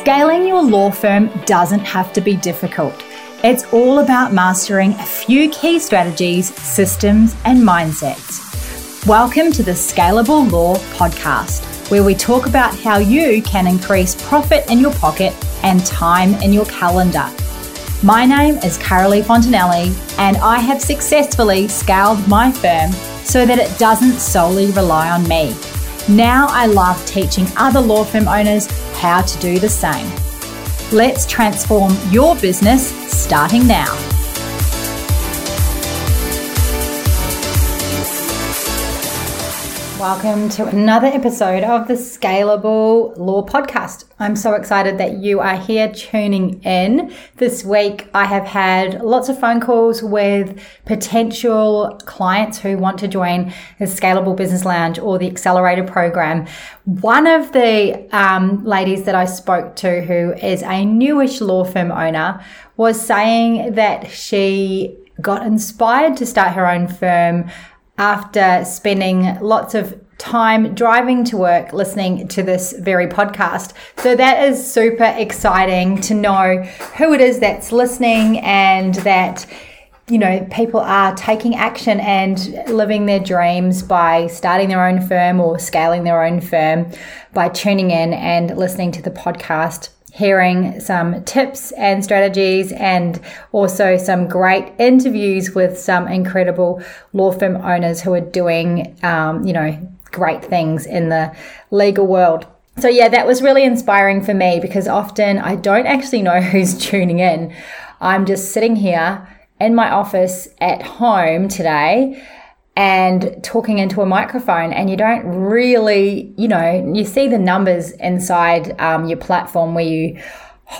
Scaling your law firm doesn't have to be difficult. It's all about mastering a few key strategies, systems, and mindsets. Welcome to the Scalable Law Podcast, where we talk about how you can increase profit in your pocket and time in your calendar. My name is Carolee Fontanelli, and I have successfully scaled my firm so that it doesn't solely rely on me. Now I love teaching other law firm owners how to do the same. Let's transform your business starting now. Welcome to another episode of the Scalable Law Podcast. I'm so excited that you are here tuning in. This week, I have had lots of phone calls with potential clients who want to join the Scalable Business Lounge or the Accelerator program. One of the um, ladies that I spoke to, who is a newish law firm owner, was saying that she got inspired to start her own firm after spending lots of time driving to work listening to this very podcast. So that is super exciting to know who it is that's listening and that you know people are taking action and living their dreams by starting their own firm or scaling their own firm by tuning in and listening to the podcast hearing some tips and strategies and also some great interviews with some incredible law firm owners who are doing, um, you know, great things in the legal world. So, yeah, that was really inspiring for me because often I don't actually know who's tuning in. I'm just sitting here in my office at home today and talking into a microphone and you don't really you know you see the numbers inside um, your platform where you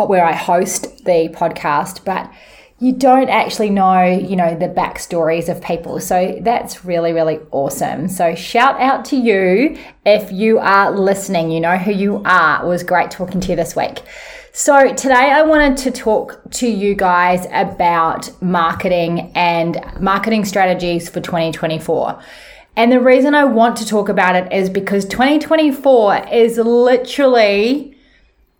where i host the podcast but you don't actually know you know the backstories of people. So that's really really awesome. So shout out to you if you are listening. You know who you are. It was great talking to you this week so, today I wanted to talk to you guys about marketing and marketing strategies for 2024. And the reason I want to talk about it is because 2024 is literally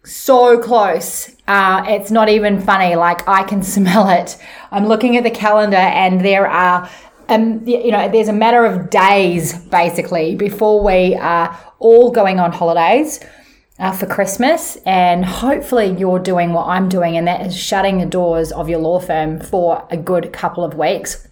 so close. Uh, it's not even funny. Like, I can smell it. I'm looking at the calendar, and there are um, you know, there's a matter of days basically before we are all going on holidays uh, for Christmas, and hopefully you're doing what I'm doing, and that is shutting the doors of your law firm for a good couple of weeks.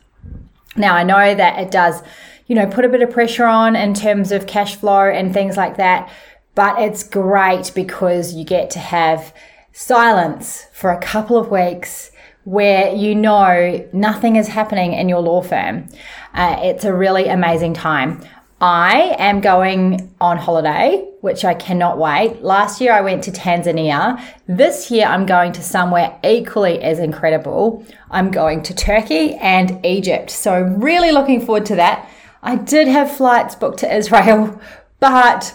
Now, I know that it does, you know, put a bit of pressure on in terms of cash flow and things like that, but it's great because you get to have silence for a couple of weeks where you know nothing is happening in your law firm. Uh, it's a really amazing time. I am going on holiday, which I cannot wait. Last year I went to Tanzania. This year I'm going to somewhere equally as incredible. I'm going to Turkey and Egypt. So, really looking forward to that. I did have flights booked to Israel, but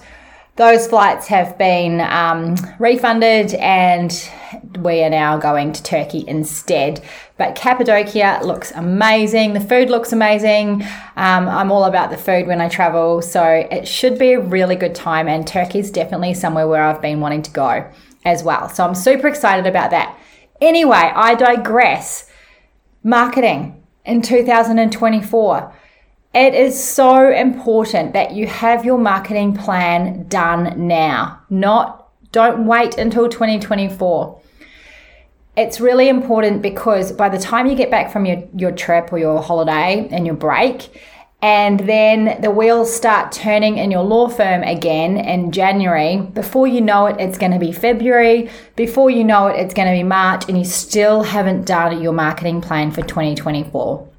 those flights have been um, refunded and we are now going to Turkey instead. But Cappadocia looks amazing. The food looks amazing. Um, I'm all about the food when I travel, so it should be a really good time. And Turkey is definitely somewhere where I've been wanting to go as well. So I'm super excited about that. Anyway, I digress. Marketing in 2024. It is so important that you have your marketing plan done now, not don't wait until 2024. It's really important because by the time you get back from your, your trip or your holiday and your break, and then the wheels start turning in your law firm again in January. Before you know it, it's going to be February. Before you know it, it's going to be March, and you still haven't done your marketing plan for 2024.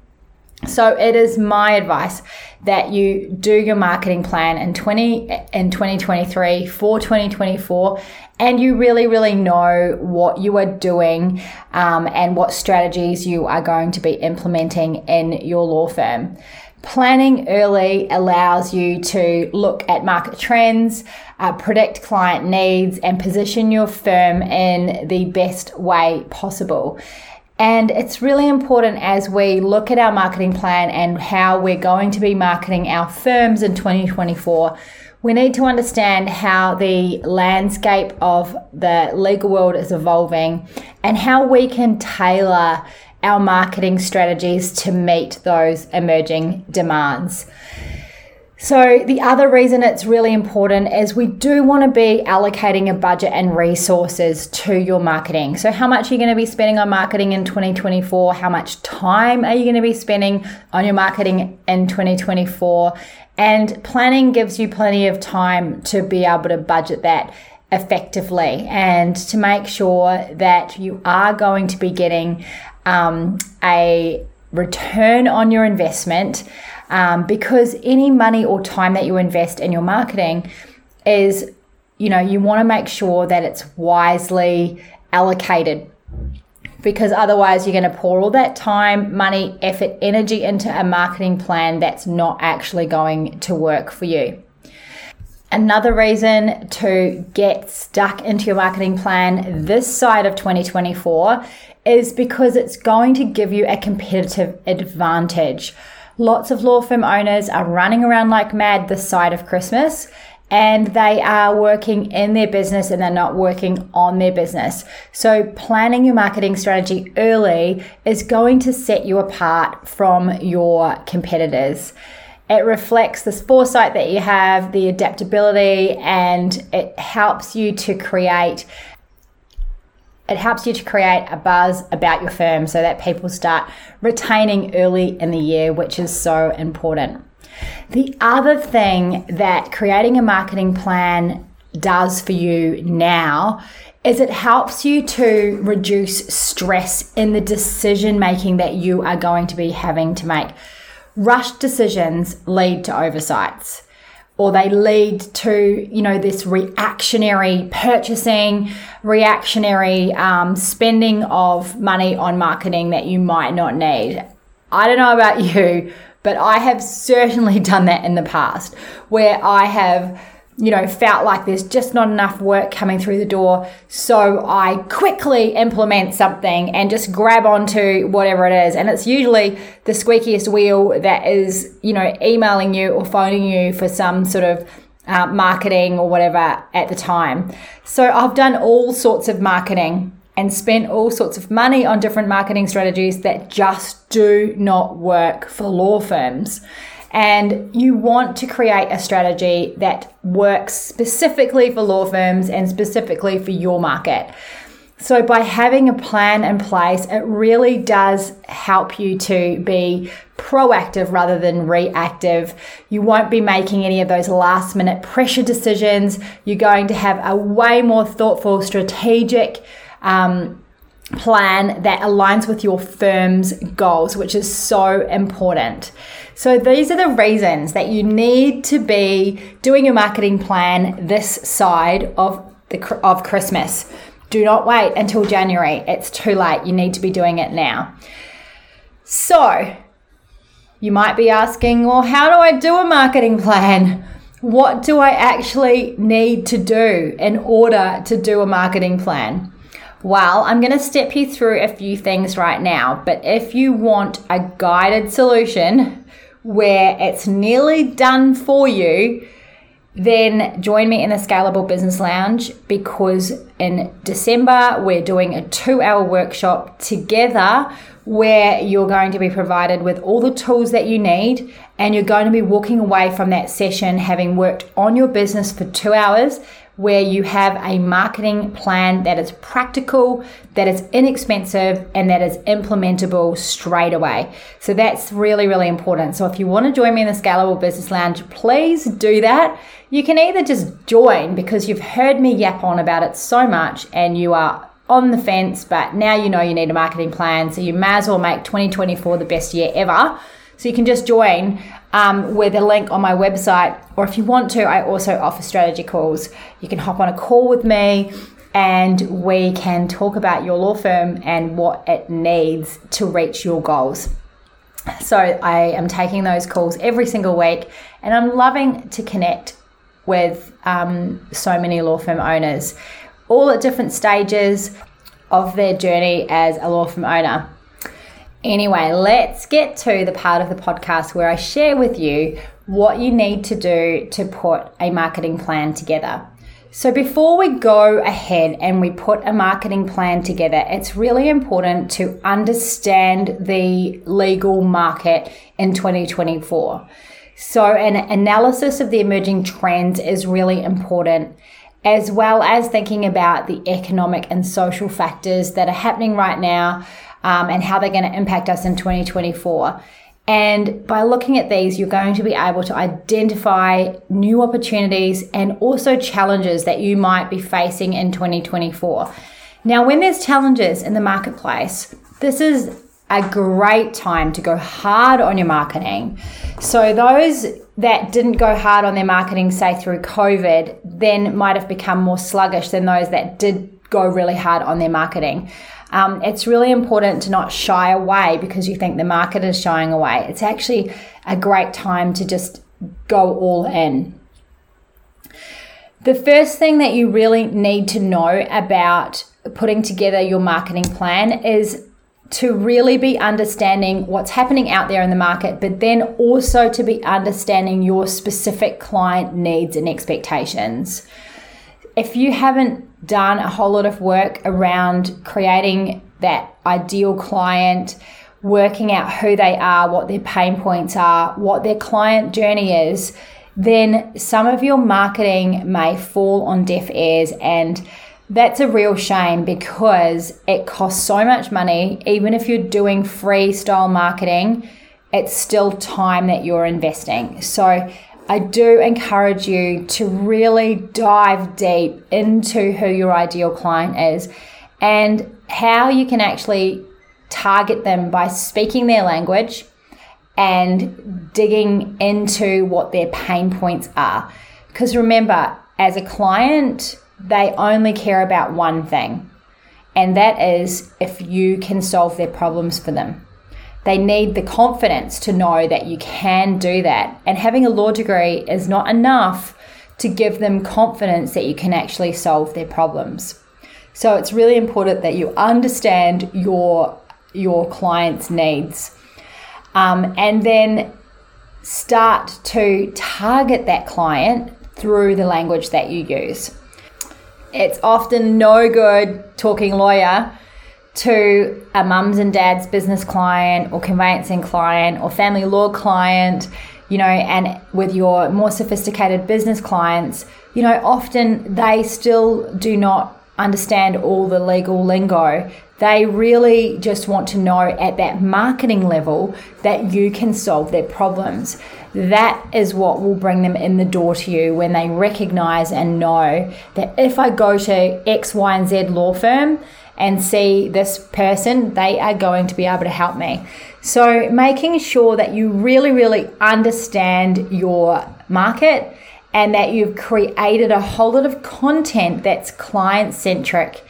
So it is my advice that you do your marketing plan in 20 in 2023 for 2024 and you really really know what you are doing um, and what strategies you are going to be implementing in your law firm. Planning early allows you to look at market trends uh, predict client needs and position your firm in the best way possible and it's really important as we look at our marketing plan and how we're going to be marketing our firms in 2024. We need to understand how the landscape of the legal world is evolving and how we can tailor our marketing strategies to meet those emerging demands. So, the other reason it's really important is we do want to be allocating a budget and resources to your marketing. So, how much are you going to be spending on marketing in 2024? How much time are you going to be spending on your marketing in 2024? And planning gives you plenty of time to be able to budget that effectively and to make sure that you are going to be getting um, a return on your investment um, because any money or time that you invest in your marketing is, you know, you want to make sure that it's wisely allocated because otherwise you're going to pour all that time, money, effort, energy into a marketing plan that's not actually going to work for you. Another reason to get stuck into your marketing plan this side of 2024 is because it's going to give you a competitive advantage. Lots of law firm owners are running around like mad this side of Christmas and they are working in their business and they're not working on their business. So, planning your marketing strategy early is going to set you apart from your competitors. It reflects this foresight that you have, the adaptability, and it helps you to create it helps you to create a buzz about your firm so that people start retaining early in the year, which is so important. The other thing that creating a marketing plan does for you now is it helps you to reduce stress in the decision making that you are going to be having to make. Rushed decisions lead to oversights or they lead to you know this reactionary purchasing reactionary um, spending of money on marketing that you might not need. I don't know about you but i have certainly done that in the past where i have you know, felt like there's just not enough work coming through the door. So I quickly implement something and just grab onto whatever it is. And it's usually the squeakiest wheel that is, you know, emailing you or phoning you for some sort of uh, marketing or whatever at the time. So I've done all sorts of marketing and spent all sorts of money on different marketing strategies that just do not work for law firms and you want to create a strategy that works specifically for law firms and specifically for your market. So, by having a plan in place, it really does help you to be proactive rather than reactive. You won't be making any of those last minute pressure decisions. You're going to have a way more thoughtful, strategic, um, plan that aligns with your firm's goals, which is so important. So, these are the reasons that you need to be doing your marketing plan this side of the of Christmas. Do not wait until January. It's too late. You need to be doing it now. So, you might be asking, well, how do I do a marketing plan? What do I actually need to do in order to do a marketing plan? Well, I'm going to step you through a few things right now, but if you want a guided solution where it's nearly done for you, then join me in the Scalable Business Lounge because in December we're doing a two hour workshop together where you're going to be provided with all the tools that you need and you're going to be walking away from that session having worked on your business for two hours where you have a marketing plan that is practical, that is inexpensive, and that is implementable straight away. So that's really, really important. So if you want to join me in the Scalable Business Lounge, please do that. You can either just join because you've heard me yap on about it so much and you are on the fence, but now you know you need a marketing plan. So you may as well make 2024 the best year ever. So you can just join um, with a link on my website. Or if you want to, I also offer strategy calls. You can hop on a call with me and we can talk about your law firm and what it needs to reach your goals. So I am taking those calls every single week and I'm loving to connect with um, so many law firm owners, all at different stages of their journey as a law firm owner. Anyway, let's get to the part of the podcast where I share with you what you need to do to put a marketing plan together. So, before we go ahead and we put a marketing plan together, it's really important to understand the legal market in 2024. So, an analysis of the emerging trends is really important, as well as thinking about the economic and social factors that are happening right now um, and how they're going to impact us in 2024. And by looking at these, you're going to be able to identify new opportunities and also challenges that you might be facing in 2024. Now, when there's challenges in the marketplace, this is a great time to go hard on your marketing. So, those that didn't go hard on their marketing, say through COVID, then might have become more sluggish than those that did go really hard on their marketing. Um, it's really important to not shy away because you think the market is shying away. It's actually a great time to just go all in. The first thing that you really need to know about putting together your marketing plan is to really be understanding what's happening out there in the market, but then also to be understanding your specific client needs and expectations. If you haven't done a whole lot of work around creating that ideal client, working out who they are, what their pain points are, what their client journey is, then some of your marketing may fall on deaf ears and that's a real shame because it costs so much money. Even if you're doing freestyle marketing, it's still time that you're investing. So I do encourage you to really dive deep into who your ideal client is and how you can actually target them by speaking their language and digging into what their pain points are. Because remember, as a client, they only care about one thing, and that is if you can solve their problems for them. They need the confidence to know that you can do that. And having a law degree is not enough to give them confidence that you can actually solve their problems. So it's really important that you understand your your client's needs, um, and then start to target that client through the language that you use. It's often no good talking lawyer to a mums and dad's business client or conveyancing client or family law client, you know, and with your more sophisticated business clients, you know, often they still do not understand all the legal lingo. They really just want to know at that marketing level that you can solve their problems. That is what will bring them in the door to you when they recognize and know that if I go to X, Y, and Z law firm, and see this person, they are going to be able to help me. So, making sure that you really, really understand your market and that you've created a whole lot of content that's client centric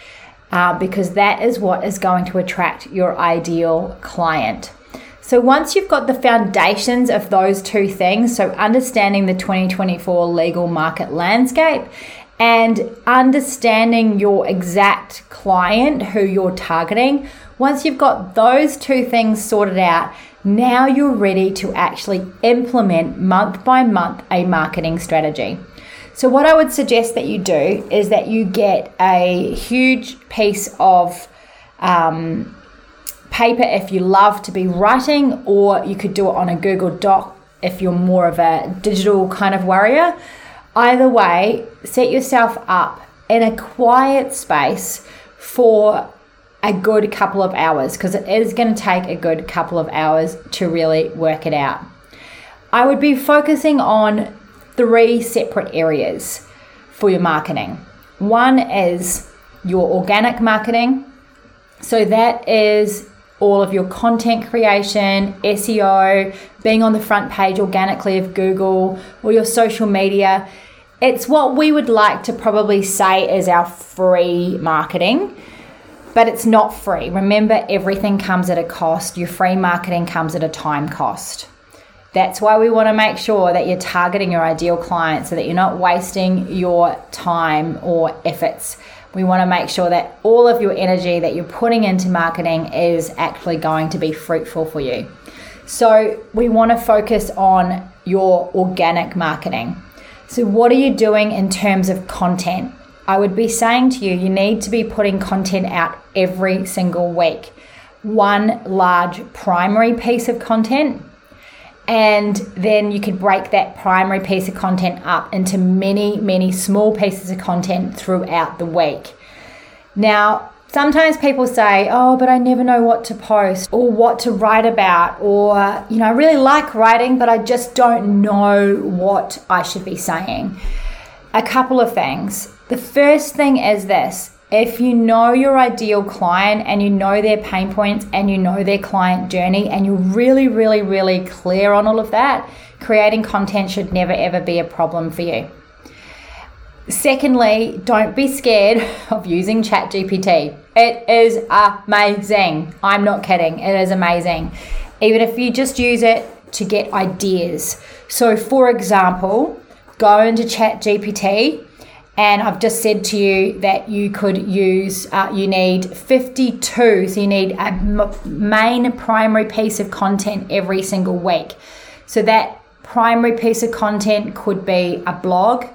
uh, because that is what is going to attract your ideal client. So, once you've got the foundations of those two things, so understanding the 2024 legal market landscape and understanding your exact client who you're targeting. Once you've got those two things sorted out, now you're ready to actually implement month by month a marketing strategy. So, what I would suggest that you do is that you get a huge piece of um, paper if you love to be writing, or you could do it on a Google Doc if you're more of a digital kind of warrior. Either way, set yourself up in a quiet space for a good couple of hours because it is going to take a good couple of hours to really work it out. I would be focusing on three separate areas for your marketing. One is your organic marketing. So that is all of your content creation, SEO, being on the front page organically of Google or your social media. It's what we would like to probably say is our free marketing, but it's not free. Remember, everything comes at a cost. Your free marketing comes at a time cost. That's why we want to make sure that you're targeting your ideal client so that you're not wasting your time or efforts. We want to make sure that all of your energy that you're putting into marketing is actually going to be fruitful for you. So, we want to focus on your organic marketing. So, what are you doing in terms of content? I would be saying to you, you need to be putting content out every single week. One large primary piece of content and then you could break that primary piece of content up into many, many small pieces of content throughout the week. Now, sometimes people say, Oh, but I never know what to post or what to write about, or, you know, I really like writing, but I just don't know what I should be saying. A couple of things. The first thing is this if you know your ideal client and you know their pain points and you know their client journey and you're really, really, really clear on all of that, creating content should never ever be a problem for you. Secondly, don't be scared of using ChatGPT. It is amazing. I'm not kidding. It is amazing. Even if you just use it to get ideas. So, for example, go into ChatGPT and I've just said to you that you could use, uh, you need 52, so you need a m- main primary piece of content every single week. So that primary piece of content could be a blog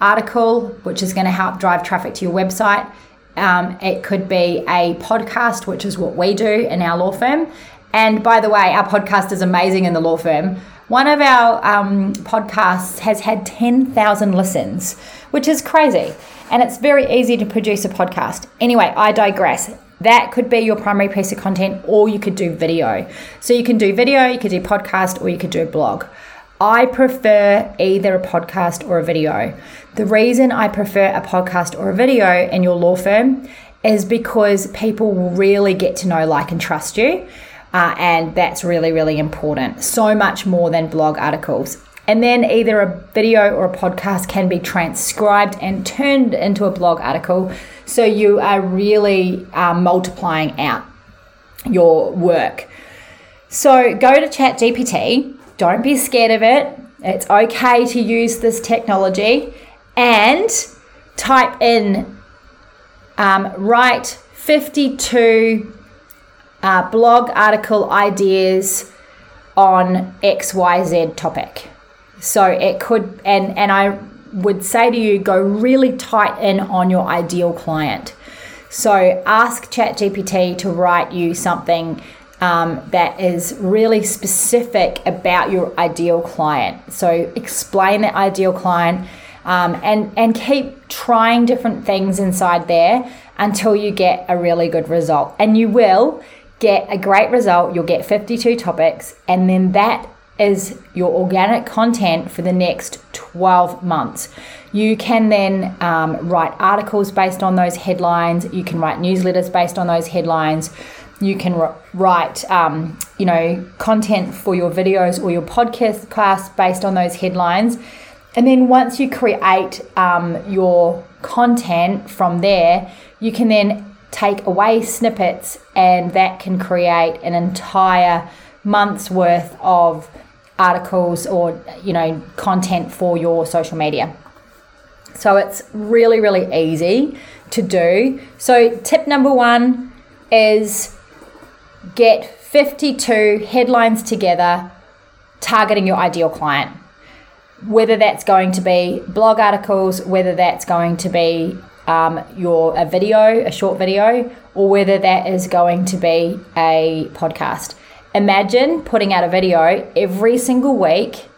article, which is going to help drive traffic to your website. Um, it could be a podcast, which is what we do in our law firm. And by the way, our podcast is amazing in the law firm. One of our um, podcasts has had 10,000 listens, which is crazy. And it's very easy to produce a podcast. Anyway, I digress. That could be your primary piece of content, or you could do video. So you can do video, you could do podcast, or you could do a blog. I prefer either a podcast or a video. The reason I prefer a podcast or a video in your law firm is because people will really get to know, like, and trust you. Uh, and that's really, really important. So much more than blog articles. And then either a video or a podcast can be transcribed and turned into a blog article. So you are really uh, multiplying out your work. So go to ChatGPT. Don't be scared of it. It's okay to use this technology and type in um, write 52 uh, blog article ideas on XYZ topic. So it could, and, and I would say to you, go really tight in on your ideal client. So ask ChatGPT to write you something um, that is really specific about your ideal client. So explain the ideal client um, and, and keep trying different things inside there until you get a really good result. And you will get a great result, you'll get 52 topics, and then that is your organic content for the next 12 months. You can then um, write articles based on those headlines, you can write newsletters based on those headlines. You can write, um, you know, content for your videos or your podcast class based on those headlines. And then once you create um, your content from there, you can then take away snippets, and that can create an entire month's worth of articles or you know content for your social media. So it's really really easy to do. So tip number 1 is get 52 headlines together targeting your ideal client. Whether that's going to be blog articles, whether that's going to be um, your a video, a short video, or whether that is going to be a podcast. Imagine putting out a video every single week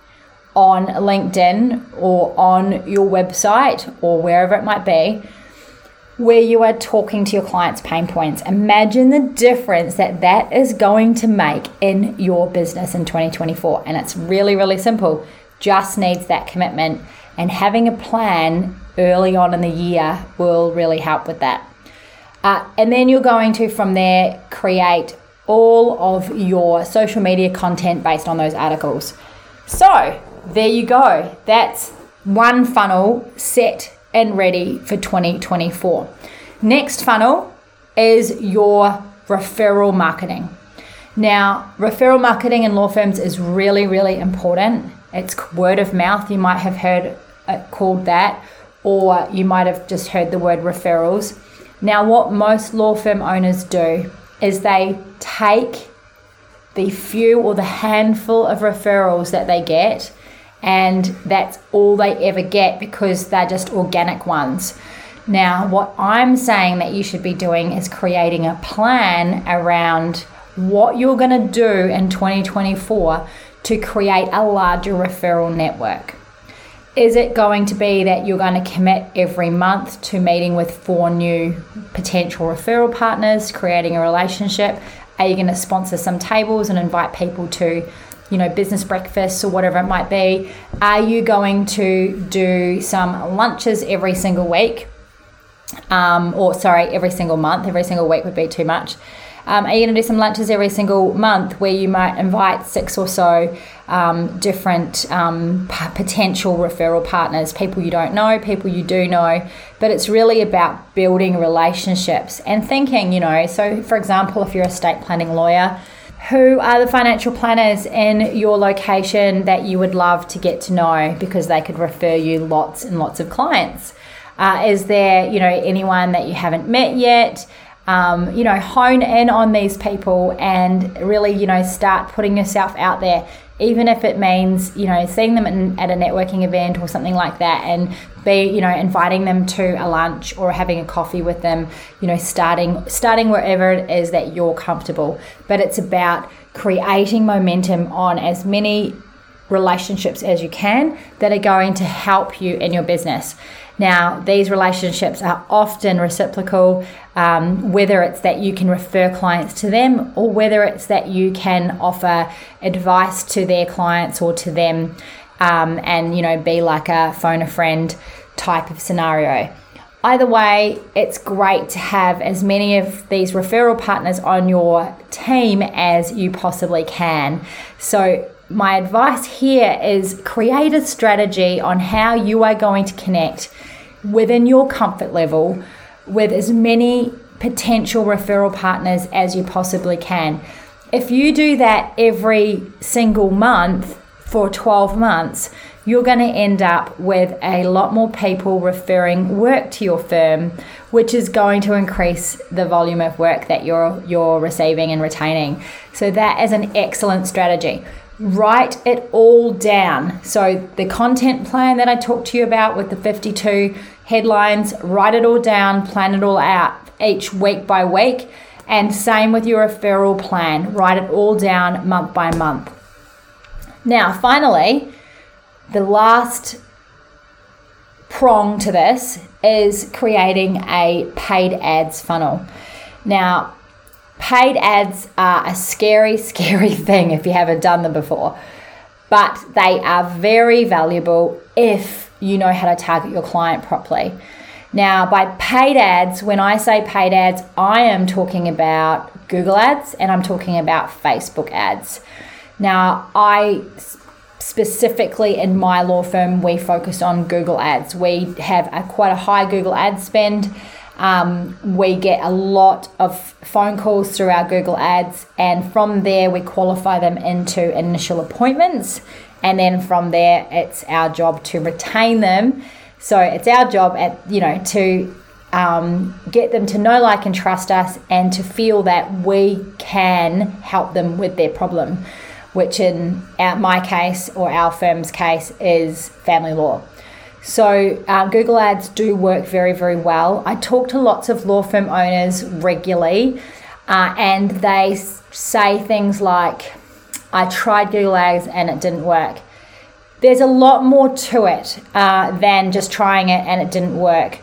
on LinkedIn or on your website or wherever it might be where you are talking to your clients' pain points. Imagine the difference that that is going to make in your business in 2024. And it's really, really simple. Just needs that commitment. And having a plan early on in the year will really help with that. Uh, and then you're going to, from there, create all of your social media content based on those articles. So, there you go. That's one funnel set and ready for 2024. Next funnel is your referral marketing. Now, referral marketing in law firms is really, really important. It's word of mouth. You might have heard it called that, or you might have just heard the word referrals. Now, what most law firm owners do is they take the few or the handful of referrals that they get, and that's all they ever get because they're just organic ones. Now, what I'm saying that you should be doing is creating a plan around what you're going to do in 2024 to create a larger referral network. Is it going to be that you're going to commit every month to meeting with four new potential referral partners, creating a relationship? Are you going to sponsor some tables and invite people to, you know, business breakfasts or whatever it might be? Are you going to do some lunches every single week? Um, or sorry, every single month. Every single week would be too much. Um, are you going to do some lunches every single month where you might invite six or so um, different um, p- potential referral partners, people you don't know, people you do know? But it's really about building relationships and thinking, you know. So, for example, if you're a estate planning lawyer, who are the financial planners in your location that you would love to get to know because they could refer you lots and lots of clients? Uh, is there, you know, anyone that you haven't met yet? um, you know, hone in on these people and really, you know, start putting yourself out there, even if it means, you know, seeing them at a networking event or something like that, and be, you know, inviting them to a lunch or having a coffee with them, you know, starting starting wherever it is that you're comfortable. But it's about creating momentum on as many relationships as you can that are going to help you in your business. Now, these relationships are often reciprocal, um, whether it's that you can refer clients to them or whether it's that you can offer advice to their clients or to them um, and, you know, be like a phone a friend type of scenario. Either way, it's great to have as many of these referral partners on your team as you possibly can. So, my advice here is create a strategy on how you are going to connect within your comfort level with as many potential referral partners as you possibly can. If you do that every single month for 12 months, you're going to end up with a lot more people referring work to your firm, which is going to increase the volume of work that you're you're receiving and retaining. So that is an excellent strategy write it all down. So, the content plan that I talked to you about with the 52 headlines, write it all down, plan it all out each week by week. And same with your referral plan, write it all down month by month. Now, finally, the last prong to this is creating a paid ads funnel. Now, Paid ads are a scary, scary thing if you haven't done them before, but they are very valuable if you know how to target your client properly. Now, by paid ads, when I say paid ads, I am talking about Google ads and I'm talking about Facebook ads. Now, I specifically in my law firm, we focus on Google ads. We have a, quite a high Google ad spend. Um, we get a lot of phone calls through our Google Ads, and from there, we qualify them into initial appointments. And then from there, it's our job to retain them. So it's our job at you know to um, get them to know, like, and trust us, and to feel that we can help them with their problem, which in our, my case or our firm's case is family law. So, uh, Google Ads do work very, very well. I talk to lots of law firm owners regularly, uh, and they say things like, I tried Google Ads and it didn't work. There's a lot more to it uh, than just trying it and it didn't work.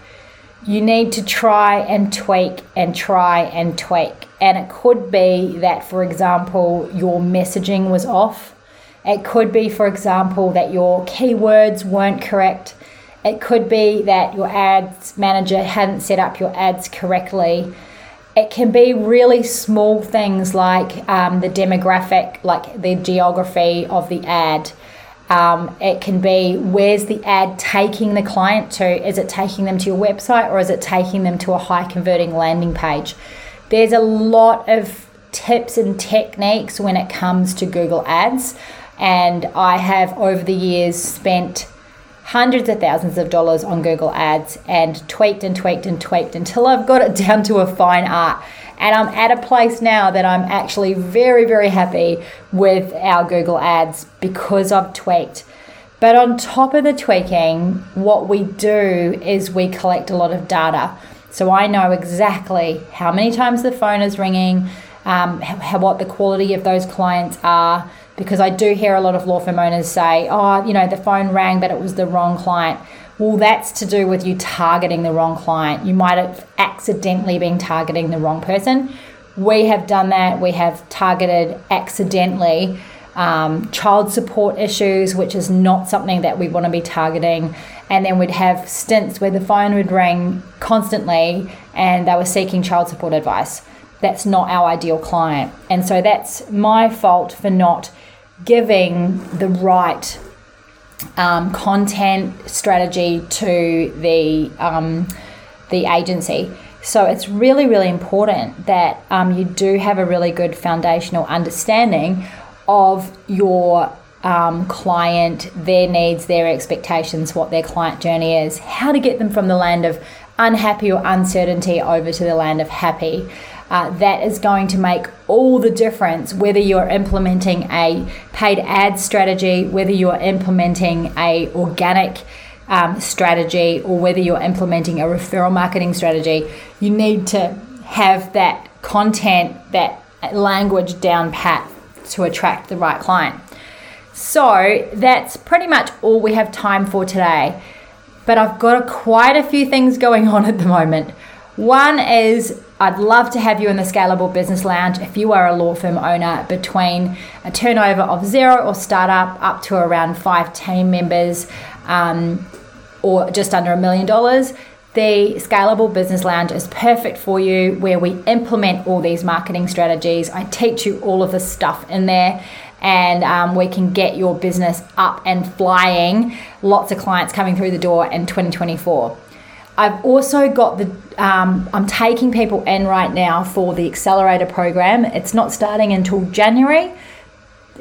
You need to try and tweak and try and tweak. And it could be that, for example, your messaging was off. It could be, for example, that your keywords weren't correct it could be that your ads manager hadn't set up your ads correctly. It can be really small things like um, the demographic, like the geography of the ad. Um, it can be where's the ad taking the client to? Is it taking them to your website or is it taking them to a high converting landing page? There's a lot of tips and techniques when it comes to Google Ads. And I have over the years spent hundreds of thousands of dollars on Google Ads and tweaked and tweaked and tweaked until I've got it down to a fine art. And I'm at a place now that I'm actually very, very happy with our Google Ads because I've tweaked. But on top of the tweaking, what we do is we collect a lot of data. So I know exactly how many times the phone is ringing, um, what the quality of those clients are, because I do hear a lot of law firm owners say, oh, you know, the phone rang, but it was the wrong client. Well, that's to do with you targeting the wrong client. You might have accidentally been targeting the wrong person. We have done that. We have targeted accidentally um, child support issues, which is not something that we want to be targeting. And then we'd have stints where the phone would ring constantly and they were seeking child support advice. That's not our ideal client. And so that's my fault for not giving the right um, content strategy to the um, the agency. So it's really, really important that um, you do have a really good foundational understanding of your um, client, their needs, their expectations, what their client journey is, how to get them from the land of unhappy or uncertainty over to the land of happy. Uh, that is going to make all the difference whether you're implementing a paid ad strategy, whether you're implementing a organic um, strategy, or whether you're implementing a referral marketing strategy. You need to have that content, that language down pat to attract the right client. So that's pretty much all we have time for today. But I've got quite a few things going on at the moment. One is I'd love to have you in the Scalable Business Lounge if you are a law firm owner between a turnover of zero or startup up to around five team members um, or just under a million dollars. The Scalable Business Lounge is perfect for you, where we implement all these marketing strategies. I teach you all of this stuff in there, and um, we can get your business up and flying. Lots of clients coming through the door in 2024. I've also got the, um, I'm taking people in right now for the accelerator program. It's not starting until January.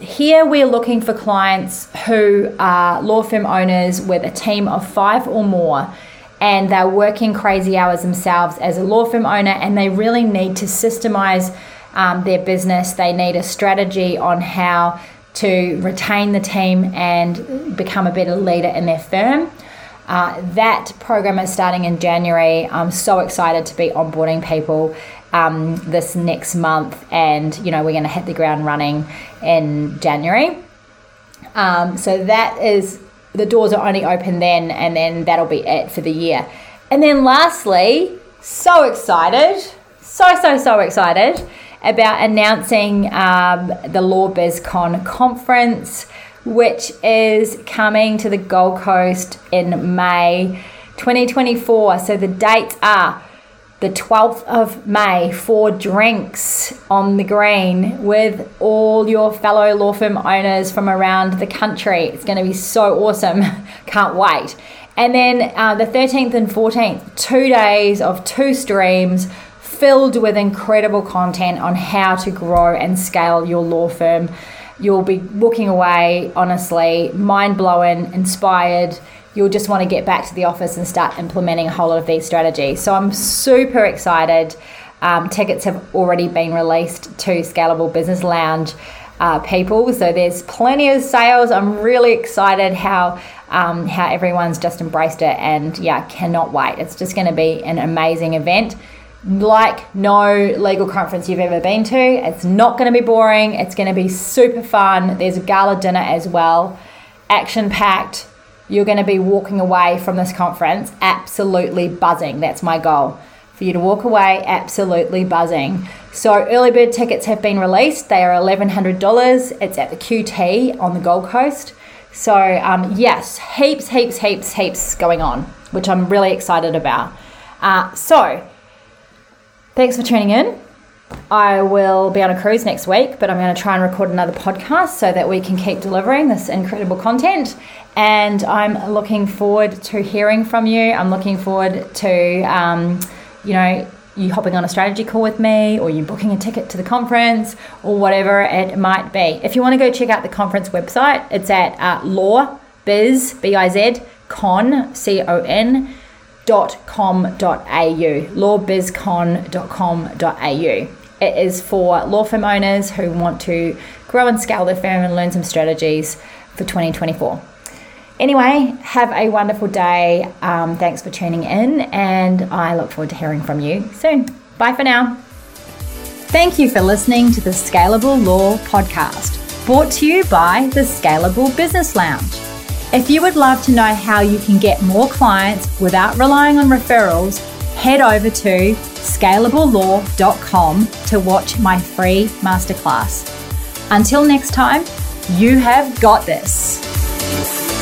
Here we're looking for clients who are law firm owners with a team of five or more and they're working crazy hours themselves as a law firm owner and they really need to systemize um, their business. They need a strategy on how to retain the team and become a better leader in their firm. Uh, that program is starting in January. I'm so excited to be onboarding people um, this next month, and you know we're going to hit the ground running in January. Um, so that is the doors are only open then, and then that'll be it for the year. And then lastly, so excited, so, so, so excited about announcing um, the Law BizCon conference, which is coming to the Gold Coast in May 2024. So the dates are the 12th of May for drinks on the green with all your fellow law firm owners from around the country. It's going to be so awesome. Can't wait. And then uh, the 13th and 14th, two days of two streams filled with incredible content on how to grow and scale your law firm. You'll be walking away, honestly, mind blowing, inspired you'll just want to get back to the office and start implementing a whole lot of these strategies. So I'm super excited. Um, tickets have already been released to Scalable Business Lounge uh, people, so there's plenty of sales. I'm really excited how um, how everyone's just embraced it, and yeah, cannot wait. It's just going to be an amazing event. Like no legal conference you've ever been to. It's not going to be boring. It's going to be super fun. There's a gala dinner as well, action packed you're going to be walking away from this conference absolutely buzzing. That's my goal for you to walk away absolutely buzzing. So, early bird tickets have been released. They are $1,100. It's at the QT on the Gold Coast. So, um, yes, heaps, heaps, heaps, heaps going on, which I'm really excited about. Uh, so, thanks for tuning in. I will be on a cruise next week, but I'm going to try and record another podcast so that we can keep delivering this incredible content. And I'm looking forward to hearing from you. I'm looking forward to, um, you know, you hopping on a strategy call with me or you booking a ticket to the conference or whatever it might be. If you want to go check out the conference website, it's at uh, lawbiz, B-I-Z, con, C-O-N, dot com dot au lawbizcon.com.au it is for law firm owners who want to grow and scale their firm and learn some strategies for 2024 Anyway, have a wonderful day. Um, thanks for tuning in, and I look forward to hearing from you soon. Bye for now. Thank you for listening to the Scalable Law Podcast, brought to you by the Scalable Business Lounge. If you would love to know how you can get more clients without relying on referrals, head over to scalablelaw.com to watch my free masterclass. Until next time, you have got this.